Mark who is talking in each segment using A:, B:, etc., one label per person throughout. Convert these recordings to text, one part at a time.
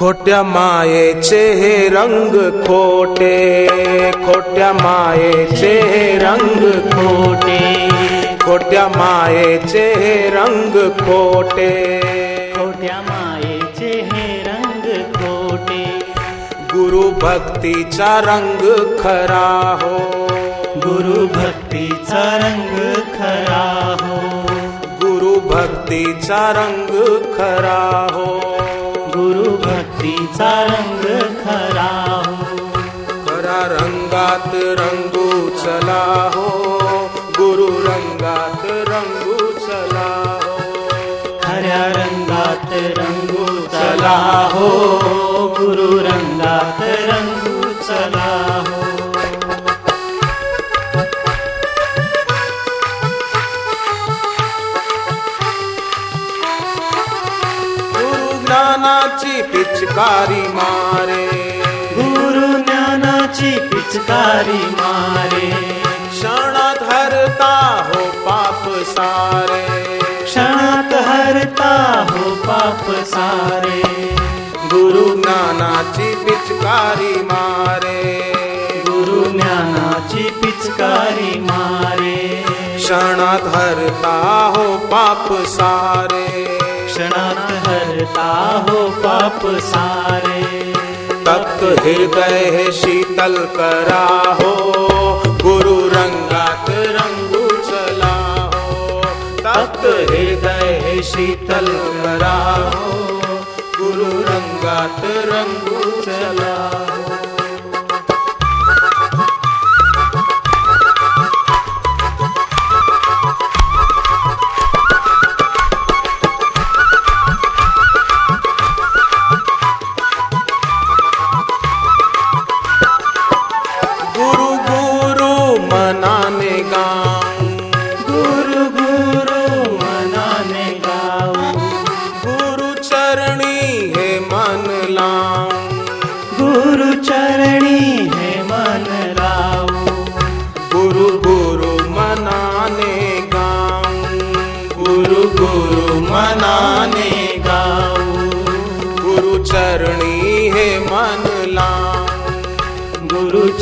A: खोट्या मायेचे हे रंग खोटे खोट्या मायेचे हे रंग
B: खोटे
A: खोट्या मायेचे हे रंग खोटे.
B: खोट्या मायेचे हे रंग खोटे.
A: गुरु भक्तीचा रंग खरा हो.
B: गुरु भक्तीचा रंग खरा हो.
A: गुरु भक्तीचा रंग खरा हो.
B: गुरु भक्तीचा रंग खरा हो।
A: खरा रंगात रंगू चला हो। गुरु रंगात रंगू चला हो।
B: खऱ्या रंगात रंगू चला हो। गुरु रंगात रंगू चला हो।
A: ज्ञानाची पिचकारी मारे।
B: गुरु ज्ञानाची पिचकारी मारे।
A: क्षणात हरता हो पाप सारे।
B: क्षणात हरता हो पाप सारे।
A: गुरु ज्ञानाची पिचकारी मारे।
B: गुरु ज्ञानाची पिचकारी मारे।
A: क्षणात हरता हो पाप सारे।
B: क्षणात हरता हो पाप सारे।
A: तप्त हृदय शीतल करा हो। गुरु रंगात रंगू चला हो। तप्त हृदय शीतल करा हो। गुरु रंगात रंगू चला हो।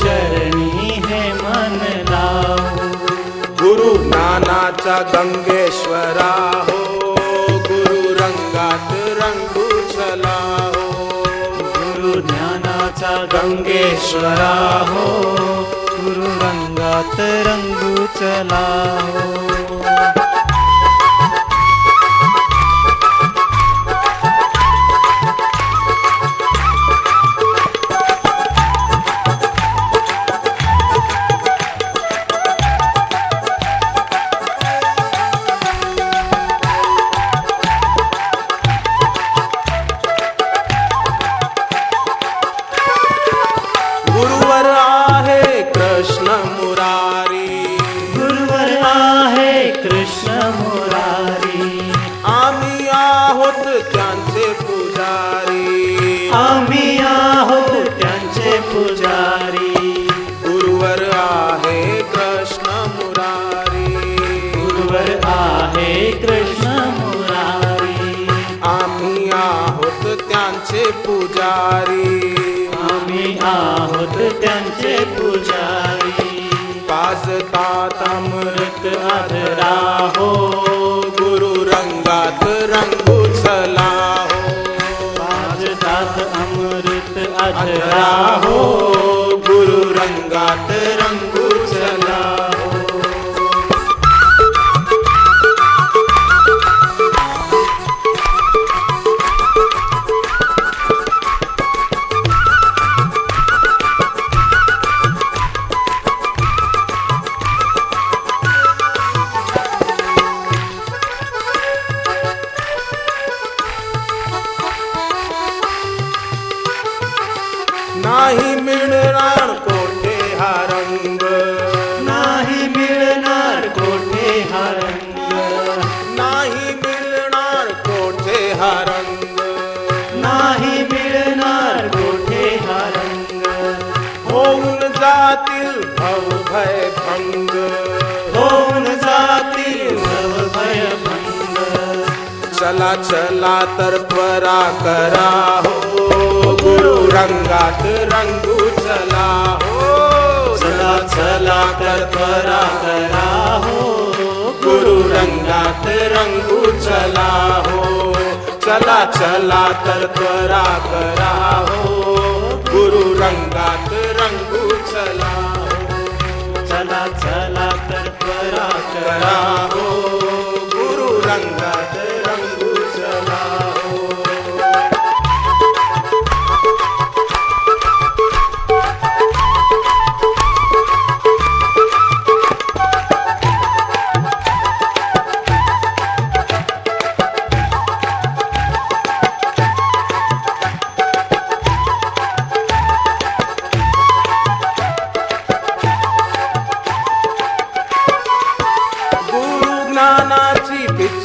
A: चरणी है मन लाऊ
B: गुरु
A: नानाचा गंगेश्वरा हो गुरु रंगात रंगू चला हो
B: गुरु ज्ञानाचा गंगेश्वरा हो गुरु रंगात रंगू चला हो
A: आहोत त्यांचे पुजारी।
B: आम्ही आहोत त्यांचे पुजारी।
A: गुरुवर आहे कृष्ण मुरारी।
B: गुरुवर आहे कृष्ण मुरारी।
A: आम्ही आहोत त्यांचे पुजारी।
B: आम्ही आहोत त्यांचे पुजारी।
A: पाजतात अमृत
B: अधरा हो।
A: गुरु रंगात रंगू
B: वाजतात अमृत
A: अधरा
B: अधरा
A: हो
B: हो
A: नाही मिळणार कोठे हा रंग.
B: नाही मिळणार कोठे हा रंग.
A: नाही मिळणार कोठे हा रंग.
B: नाही मिळणार कोठे हा रंग.
A: होऊन जातील भय चला चला चला तर त्वरा करा हो। गुरु रंगात रंगू चला हो।
B: चला चला तर त्वरा करा हो।
A: गुरु रंगात रंगू चला हो। चला चला तर त्वरा करा हो। गुरु रंगात रंगू चला हो।
B: चला चला तर त्वरा
A: करा
B: करा
A: हो। गुरु रंगात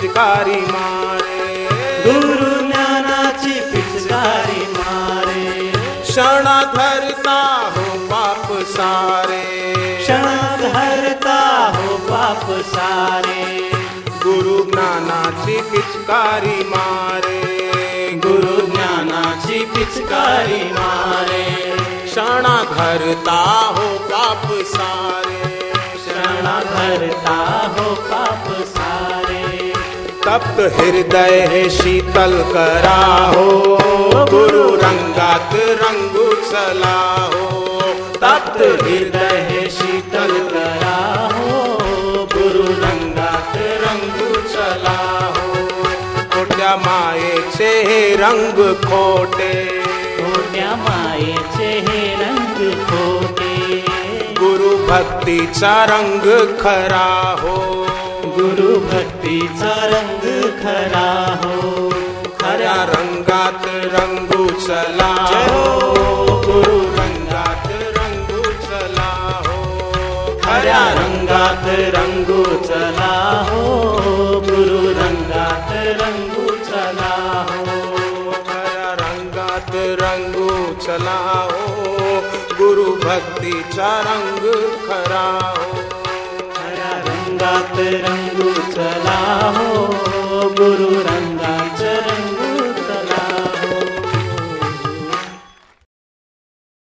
A: पिचकारी मारे।
B: गुरु ज्ञानाची पिचकारी मारे।
A: क्षण धरता हो पाप सारे।
B: क्षण हरता हो पाप सारे।
A: गुरु ज्ञानाची पिचकारी मारे।
B: गुरु ज्ञानाची पिचकारी मारे।
A: क्षण धरता हो पाप सारे।
B: क्षण हरता हो
A: तप्त हृदय है शीतल करा हो। गुरु रंगात रंग चला हो। तप्त हृदय है शीतल
B: करा हो। गुरु
A: रंगात रंगू चला हो। खोट्या मायेचे हे रंग खोटे।
B: खोट्या मायेचे हे रंग खोटे।
A: गुरु भक्तीचा रंग खरा हो।
B: गुरु भक्तीचा रंग खरा हो।
A: खऱ्या रंगात रंगू चला हो. गुरु रंगात रंगू चला हो।
B: खऱ्या रंगात रंगू चला हो। गुरु रंगात रंगू चला हो।
A: खऱ्या रंगात रंगू चला हो। गुरु भक्तीचा रंग खरा हो।
B: रङ्गला गुरु रङ्ग